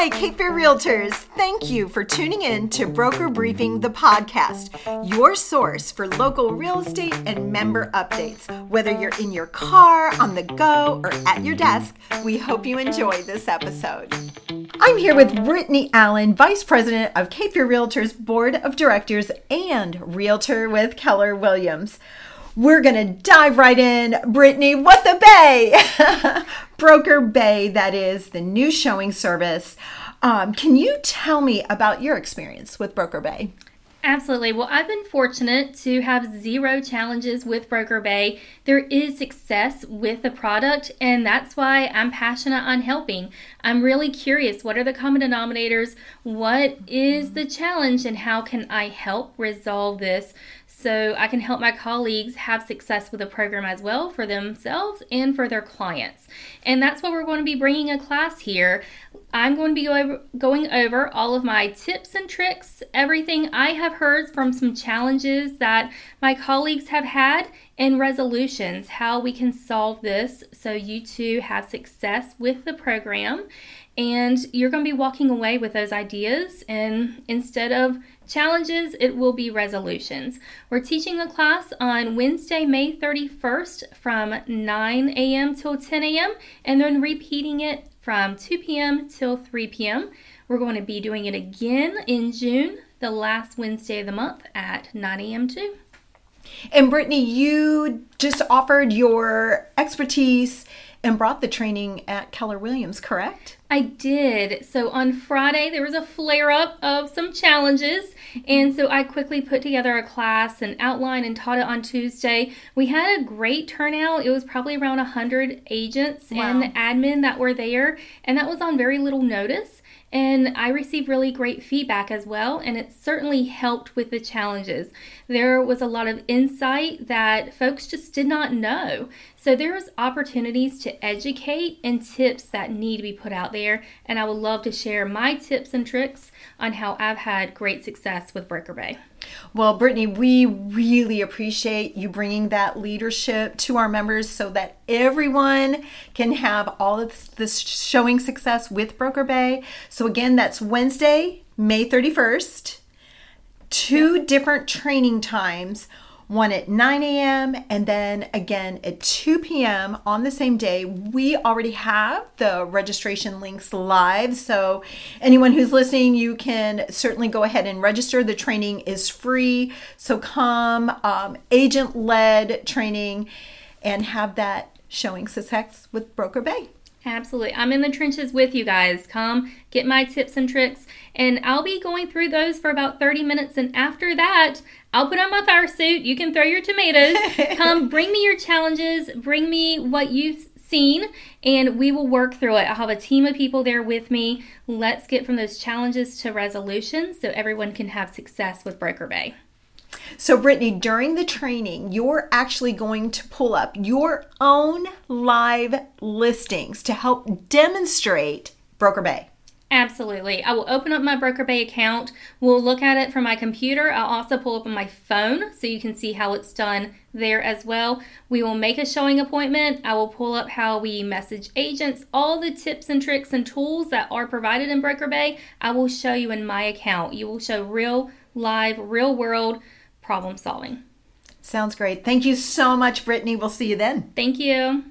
Hi, Cape Fear Realtors. Thank you for tuning in to Broker Briefing, the podcast, your source for local real estate and member updates. Whether you're in your car, on the go, or at your desk, we hope you enjoy this episode. I'm here with Brittany Allen, Vice President of Cape Fear Realtors Board of Directors and Realtor with Keller Williams. We're going to dive right in. Brittany, what the Bay? Broker Bay, that is the new showing service. Um, can you tell me about your experience with Broker Bay? Absolutely. Well, I've been fortunate to have zero challenges with Broker Bay. There is success with the product, and that's why I'm passionate on helping. I'm really curious what are the common denominators? What is the challenge, and how can I help resolve this so I can help my colleagues have success with the program as well for themselves and for their clients. And that's what we're going to be bringing a class here. I'm going to be going over all of my tips and tricks, everything I have heard from some challenges that my colleagues have had, and resolutions, how we can solve this so you too have success with the program. And you're going to be walking away with those ideas, and instead of challenges, it will be resolutions. We're teaching a class on Wednesday, May 31st from 9 a.m. till 10 a.m., and then repeating it from 2 p.m. till 3 p.m. We're going to be doing it again in June, the last Wednesday of the month at 9 a.m. too. And Brittany, you just offered your expertise and brought the training at Keller Williams, correct? I did. So on Friday, there was a flare up of some challenges. And so I quickly put together a class and outline and taught it on Tuesday. We had a great turnout. It was probably around 100 agents wow. and admin that were there. And that was on very little notice. And I received really great feedback as well, and it certainly helped with the challenges. There was a lot of insight that folks just did not know. So there's opportunities to educate and tips that need to be put out there, and I would love to share my tips and tricks on how I've had great success with Broker Bay. Well, Brittany, we really appreciate you bringing that leadership to our members so that everyone can have all of this showing success with Broker Bay. So, again, that's Wednesday, May 31st, two different training times one at 9 a.m. and then again at 2 p.m. on the same day. We already have the registration links live. So, anyone who's listening, you can certainly go ahead and register. The training is free. So, come um, agent led training and have that showing success with Broker Bay. Absolutely. I'm in the trenches with you guys. Come get my tips and tricks, and I'll be going through those for about 30 minutes. And after that, I'll put on my fire suit. You can throw your tomatoes. Come bring me your challenges, bring me what you've seen, and we will work through it. I'll have a team of people there with me. Let's get from those challenges to resolutions so everyone can have success with Broker Bay. So, Brittany, during the training, you're actually going to pull up your own live listings to help demonstrate Broker Bay. Absolutely. I will open up my Broker Bay account. We'll look at it from my computer. I'll also pull up on my phone so you can see how it's done there as well. We will make a showing appointment. I will pull up how we message agents, all the tips and tricks and tools that are provided in Broker Bay. I will show you in my account. You will show real, live, real world problem solving. Sounds great. Thank you so much, Brittany. We'll see you then. Thank you.